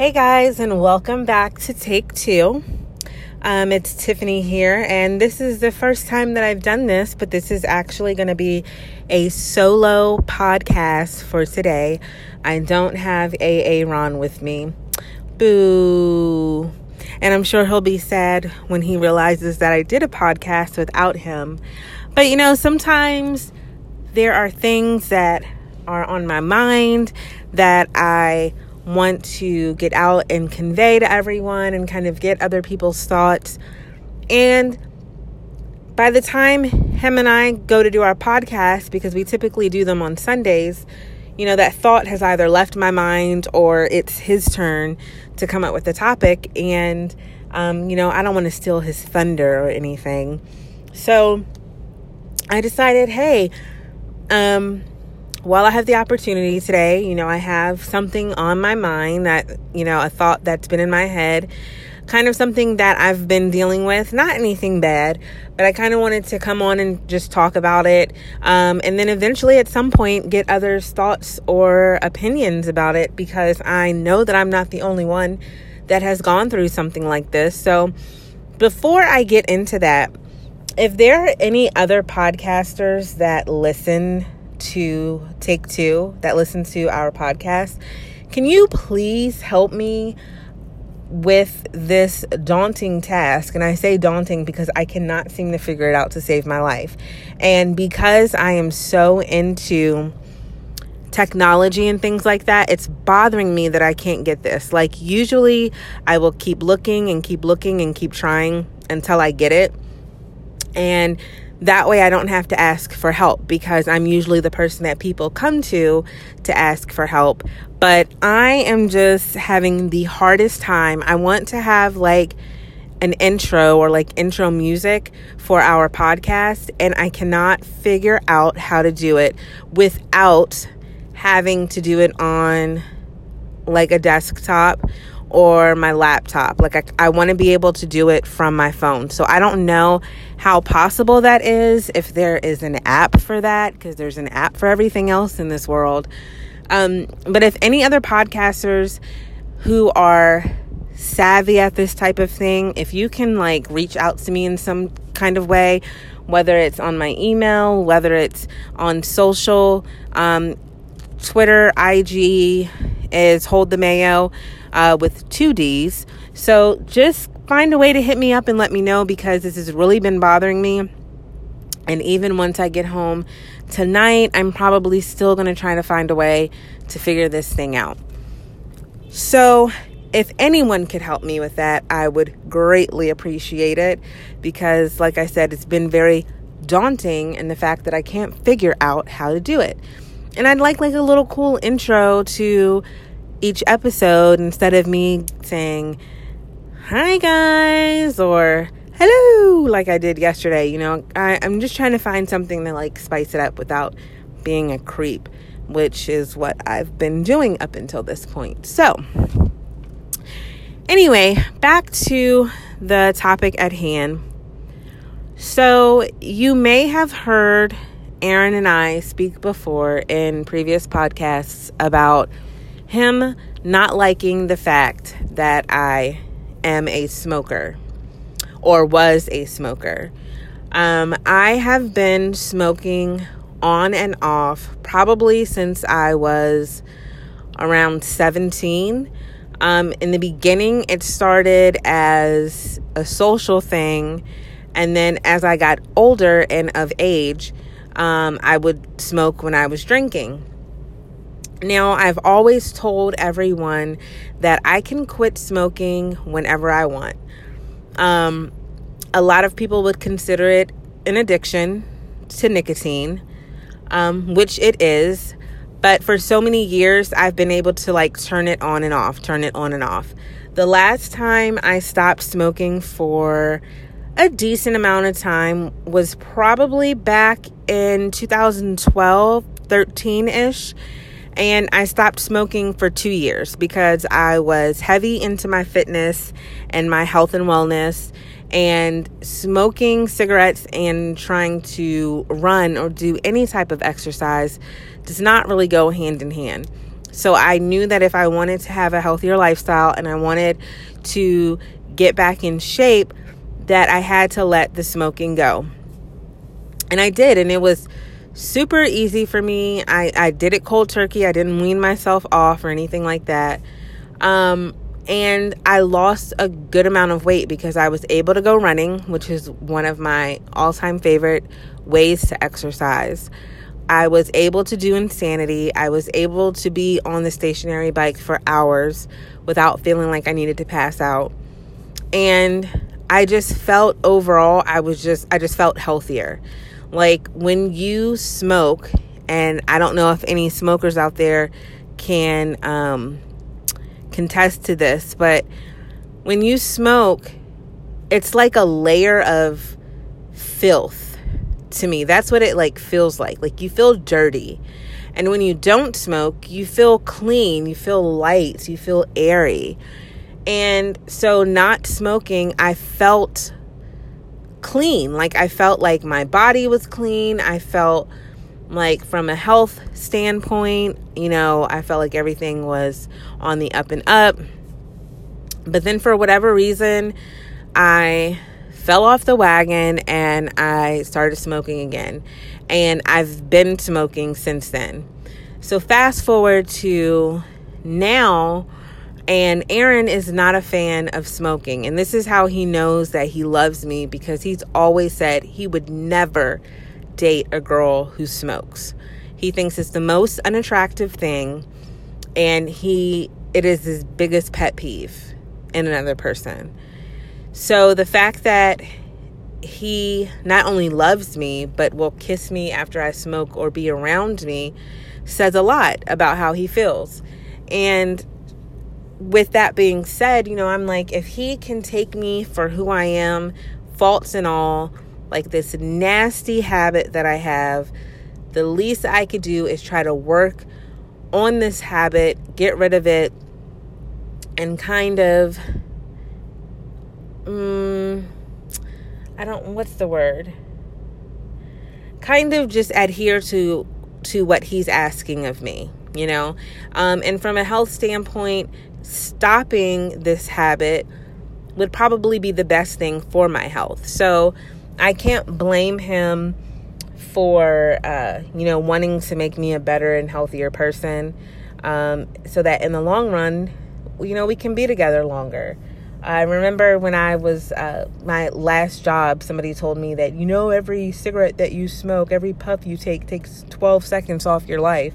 Hey guys, and welcome back to Take Two. Um, it's Tiffany here, and this is the first time that I've done this, but this is actually going to be a solo podcast for today. I don't have AA Ron with me. Boo. And I'm sure he'll be sad when he realizes that I did a podcast without him. But you know, sometimes there are things that are on my mind that I want to get out and convey to everyone and kind of get other people's thoughts. And by the time him and I go to do our podcast, because we typically do them on Sundays, you know, that thought has either left my mind or it's his turn to come up with the topic. And, um, you know, I don't want to steal his thunder or anything. So I decided, hey, um, while I have the opportunity today, you know, I have something on my mind that, you know, a thought that's been in my head, kind of something that I've been dealing with, not anything bad, but I kind of wanted to come on and just talk about it. Um, and then eventually at some point get others' thoughts or opinions about it because I know that I'm not the only one that has gone through something like this. So before I get into that, if there are any other podcasters that listen to Take Two that listen to our podcast, can you please help me with this daunting task? And I say daunting because I cannot seem to figure it out to save my life. And because I am so into technology and things like that, it's bothering me that I can't get this. Like, usually I will keep looking and keep looking and keep trying until I get it. And that way, I don't have to ask for help because I'm usually the person that people come to to ask for help. But I am just having the hardest time. I want to have like an intro or like intro music for our podcast, and I cannot figure out how to do it without having to do it on like a desktop or my laptop. Like, I, I want to be able to do it from my phone. So, I don't know how possible that is, if there is an app for that, because there's an app for everything else in this world. Um, but if any other podcasters who are savvy at this type of thing, if you can like reach out to me in some kind of way, whether it's on my email, whether it's on social, um, Twitter, IG is Hold the Mayo uh, with two D's. So just find a way to hit me up and let me know because this has really been bothering me. And even once I get home tonight, I'm probably still going to try to find a way to figure this thing out. So, if anyone could help me with that, I would greatly appreciate it because, like I said, it's been very daunting in the fact that I can't figure out how to do it. And I'd like like a little cool intro to each episode instead of me saying, Hi guys, or hello, like I did yesterday. You know, I, I'm just trying to find something to like spice it up without being a creep, which is what I've been doing up until this point. So, anyway, back to the topic at hand. So, you may have heard Aaron and I speak before in previous podcasts about him not liking the fact that I am a smoker or was a smoker. Um, I have been smoking on and off probably since I was around 17. Um, in the beginning, it started as a social thing, and then as I got older and of age, um, I would smoke when I was drinking. Now, I've always told everyone that I can quit smoking whenever I want. Um, a lot of people would consider it an addiction to nicotine, um, which it is. But for so many years, I've been able to like turn it on and off, turn it on and off. The last time I stopped smoking for a decent amount of time was probably back in 2012, 13 ish and I stopped smoking for two years because I was heavy into my fitness and my health and wellness. And smoking cigarettes and trying to run or do any type of exercise does not really go hand in hand. So I knew that if I wanted to have a healthier lifestyle and I wanted to get back in shape, that I had to let the smoking go. And I did, and it was super easy for me. I, I did it cold turkey. I didn't wean myself off or anything like that. Um, and I lost a good amount of weight because I was able to go running, which is one of my all time favorite ways to exercise. I was able to do insanity. I was able to be on the stationary bike for hours without feeling like I needed to pass out. And I just felt overall, I was just, I just felt healthier. Like when you smoke, and I don't know if any smokers out there can um, contest to this, but when you smoke, it's like a layer of filth to me. That's what it like feels like. Like you feel dirty. And when you don't smoke, you feel clean, you feel light, you feel airy. And so not smoking, I felt clean. Like I felt like my body was clean. I felt like from a health standpoint, you know, I felt like everything was on the up and up. But then for whatever reason, I fell off the wagon and I started smoking again. And I've been smoking since then. So fast forward to now and Aaron is not a fan of smoking. And this is how he knows that he loves me because he's always said he would never date a girl who smokes. He thinks it's the most unattractive thing and he it is his biggest pet peeve in another person. So the fact that he not only loves me but will kiss me after I smoke or be around me says a lot about how he feels. And with that being said, you know, I'm like, if he can take me for who I am, faults and all, like this nasty habit that I have, the least I could do is try to work on this habit, get rid of it, and kind of, um, I don't, what's the word? Kind of just adhere to to what he's asking of me, you know. Um, and from a health standpoint, stopping this habit would probably be the best thing for my health. So I can't blame him for, uh, you know, wanting to make me a better and healthier person um, so that in the long run, you know, we can be together longer. I remember when I was uh, my last job, somebody told me that, you know, every cigarette that you smoke, every puff you take takes 12 seconds off your life.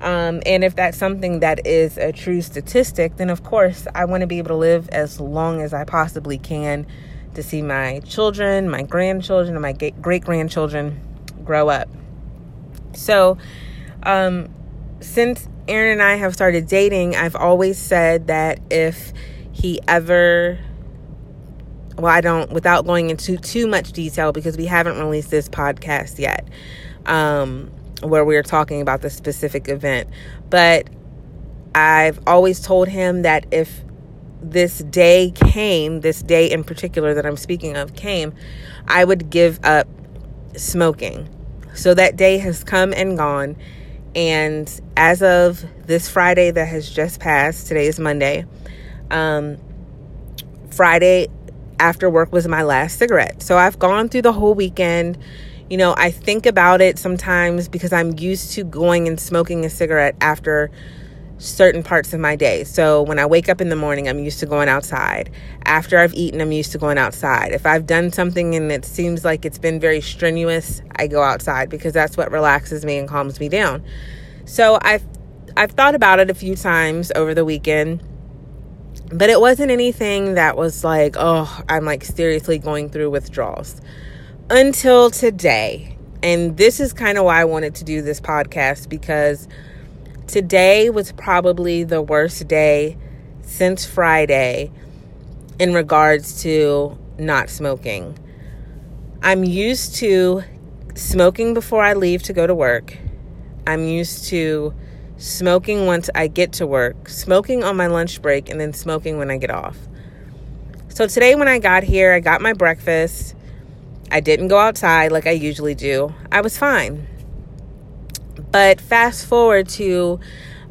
Um, and if that's something that is a true statistic, then of course I want to be able to live as long as I possibly can to see my children, my grandchildren, and my great grandchildren grow up. So, um, since Aaron and I have started dating, I've always said that if he ever well, I don't, without going into too much detail because we haven't released this podcast yet. Um, where we were talking about the specific event. But I've always told him that if this day came, this day in particular that I'm speaking of came, I would give up smoking. So that day has come and gone. And as of this Friday that has just passed, today is Monday, um, Friday after work was my last cigarette. So I've gone through the whole weekend you know, I think about it sometimes because I'm used to going and smoking a cigarette after certain parts of my day. So when I wake up in the morning, I'm used to going outside. After I've eaten, I'm used to going outside. If I've done something and it seems like it's been very strenuous, I go outside because that's what relaxes me and calms me down. So I've I've thought about it a few times over the weekend. But it wasn't anything that was like, oh, I'm like seriously going through withdrawals until today. And this is kind of why I wanted to do this podcast because today was probably the worst day since Friday in regards to not smoking. I'm used to smoking before I leave to go to work. I'm used to smoking once I get to work, smoking on my lunch break, and then smoking when I get off. So today, when I got here, I got my breakfast. I didn't go outside like I usually do. I was fine. But fast forward to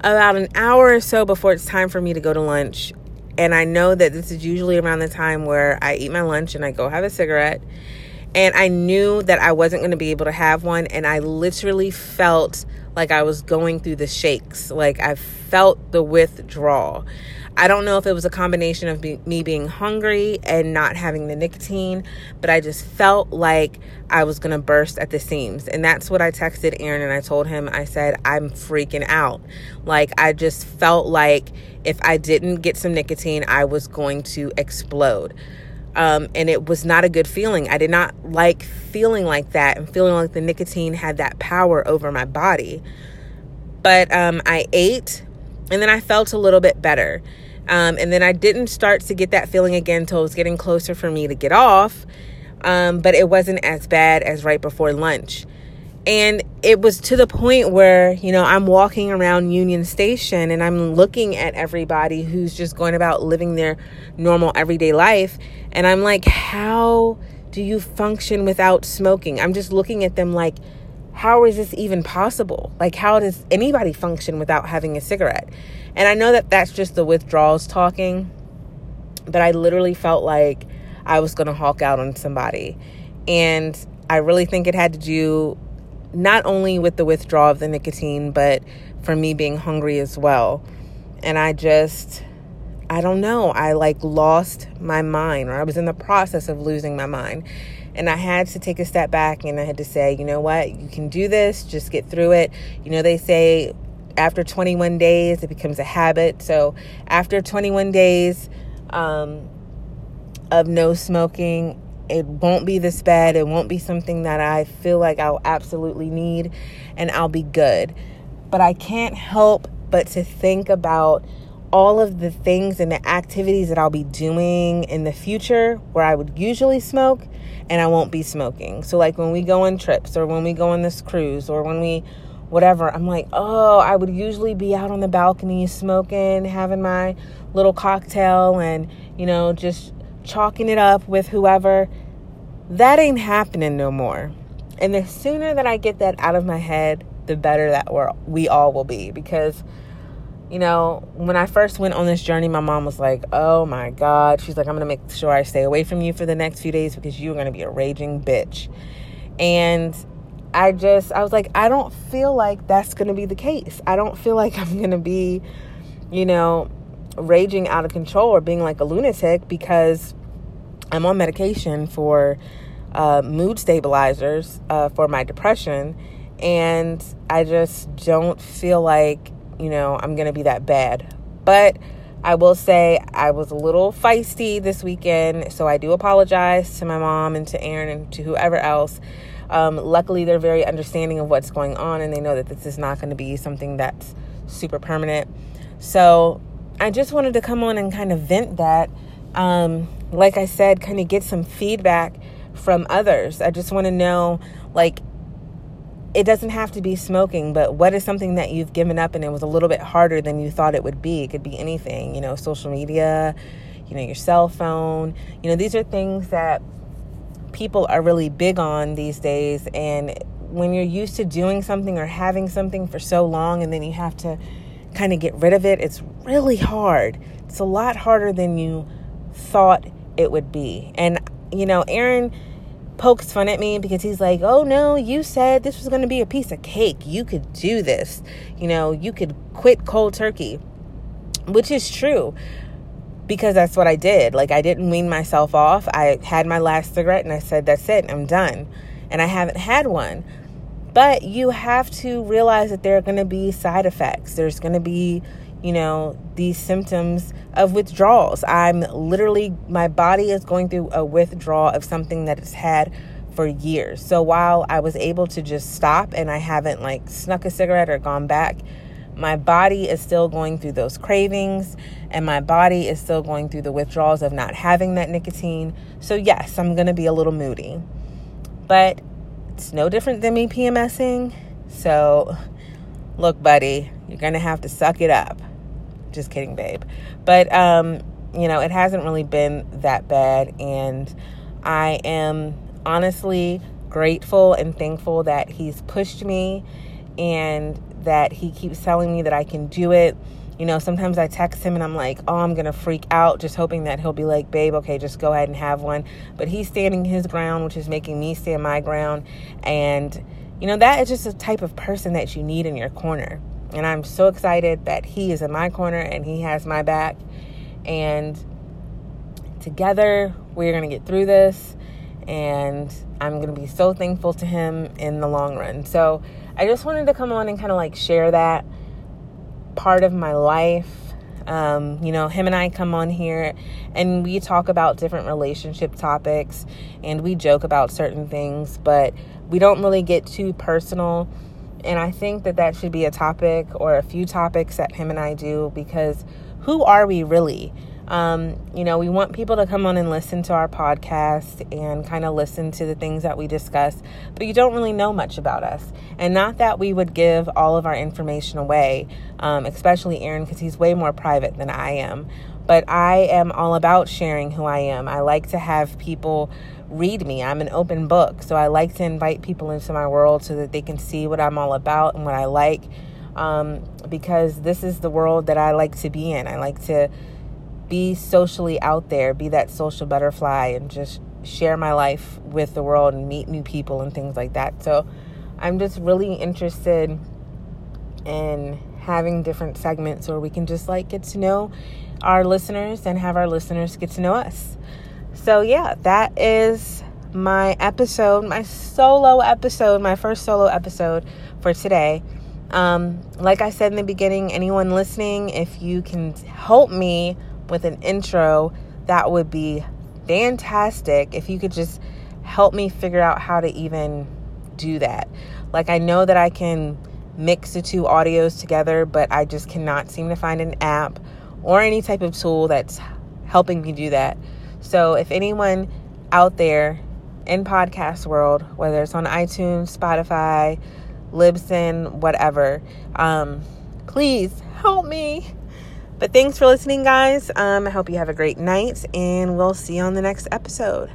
about an hour or so before it's time for me to go to lunch. And I know that this is usually around the time where I eat my lunch and I go have a cigarette. And I knew that I wasn't going to be able to have one. And I literally felt like I was going through the shakes. Like I felt the withdrawal. I don't know if it was a combination of be- me being hungry and not having the nicotine, but I just felt like I was going to burst at the seams. And that's what I texted Aaron and I told him, I said, I'm freaking out. Like, I just felt like if I didn't get some nicotine, I was going to explode. Um, and it was not a good feeling. I did not like feeling like that and feeling like the nicotine had that power over my body. But um, I ate and then I felt a little bit better. Um, and then I didn't start to get that feeling again until it was getting closer for me to get off. Um, but it wasn't as bad as right before lunch. And it was to the point where, you know, I'm walking around Union Station and I'm looking at everybody who's just going about living their normal everyday life. And I'm like, how do you function without smoking? I'm just looking at them like, how is this even possible? Like, how does anybody function without having a cigarette? And I know that that's just the withdrawals talking, but I literally felt like I was going to hawk out on somebody. And I really think it had to do not only with the withdrawal of the nicotine, but for me being hungry as well. And I just, I don't know, I like lost my mind, or I was in the process of losing my mind. And I had to take a step back and I had to say, you know what, you can do this, just get through it. You know, they say after 21 days, it becomes a habit. So after 21 days um, of no smoking, it won't be this bad. It won't be something that I feel like I'll absolutely need, and I'll be good. But I can't help but to think about all of the things and the activities that I'll be doing in the future where I would usually smoke and I won't be smoking. So, like when we go on trips or when we go on this cruise or when we whatever, I'm like, oh, I would usually be out on the balcony smoking, having my little cocktail and, you know, just chalking it up with whoever, that ain't happening no more. And the sooner that I get that out of my head, the better that we're, we all will be. Because, you know, when I first went on this journey, my mom was like, oh my God. She's like, I'm going to make sure I stay away from you for the next few days because you're going to be a raging bitch. And I just, I was like, I don't feel like that's going to be the case. I don't feel like I'm going to be, you know, raging out of control or being like a lunatic because I'm on medication for uh, mood stabilizers uh, for my depression, and I just don't feel like, you know, I'm going to be that bad. But I will say I was a little feisty this weekend, so I do apologize to my mom and to Aaron and to whoever else. Um, luckily, they're very understanding of what's going on, and they know that this is not going to be something that's super permanent. So I just wanted to come on and kind of vent that. Um, like I said, kind of get some feedback from others. I just want to know, like, it doesn't have to be smoking, but what is something that you've given up and it was a little bit harder than you thought it would be? It could be anything, you know, social media, you know, your cell phone. You know, these are things that people are really big on these days. And when you're used to doing something or having something for so long and then you have to kind of get rid of it, it's really hard. It's a lot harder than you thought it would be. And, you know, Aaron pokes fun at me because he's like, oh no, you said this was going to be a piece of cake. You could do this. You know, you could quit cold turkey, which is true because that's what I did. Like, I didn't wean myself off. I had my last cigarette and I said, that's it, I'm done. And I haven't had one. But you have to realize that there are going to be side effects. There's going to be, you know, these symptoms of withdrawals. I'm literally, my body is going through a withdrawal of something that it's had for years. So while I was able to just stop and I haven't like snuck a cigarette or gone back, my body is still going through those cravings and my body is still going through the withdrawals of not having that nicotine. So, yes, I'm going to be a little moody. But it's no different than me PMSing. So, look, buddy, you're going to have to suck it up. Just kidding, babe. But, um, you know, it hasn't really been that bad. And I am honestly grateful and thankful that he's pushed me and that he keeps telling me that I can do it. You know, sometimes I text him and I'm like, oh, I'm going to freak out, just hoping that he'll be like, babe, okay, just go ahead and have one. But he's standing his ground, which is making me stand my ground. And, you know, that is just a type of person that you need in your corner. And I'm so excited that he is in my corner and he has my back. And together, we're going to get through this. And I'm going to be so thankful to him in the long run. So I just wanted to come on and kind of like share that part of my life. Um, you know, him and I come on here and we talk about different relationship topics and we joke about certain things, but we don't really get too personal. And I think that that should be a topic or a few topics that him and I do because who are we really? Um, you know, we want people to come on and listen to our podcast and kind of listen to the things that we discuss, but you don't really know much about us. And not that we would give all of our information away, um, especially Aaron, because he's way more private than I am. But I am all about sharing who I am. I like to have people read me. I'm an open book. So I like to invite people into my world so that they can see what I'm all about and what I like. Um, because this is the world that I like to be in. I like to be socially out there, be that social butterfly, and just share my life with the world and meet new people and things like that. So I'm just really interested in having different segments where we can just like get to know our listeners and have our listeners get to know us. So, yeah, that is my episode, my solo episode, my first solo episode for today. Um, like I said in the beginning, anyone listening, if you can help me with an intro, that would be fantastic. If you could just help me figure out how to even do that. Like, I know that I can mix the two audios together, but I just cannot seem to find an app or any type of tool that's helping me do that. So, if anyone out there in podcast world, whether it's on iTunes, Spotify, Libsyn, whatever, um, please help me. But thanks for listening, guys. Um, I hope you have a great night, and we'll see you on the next episode.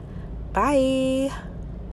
Bye.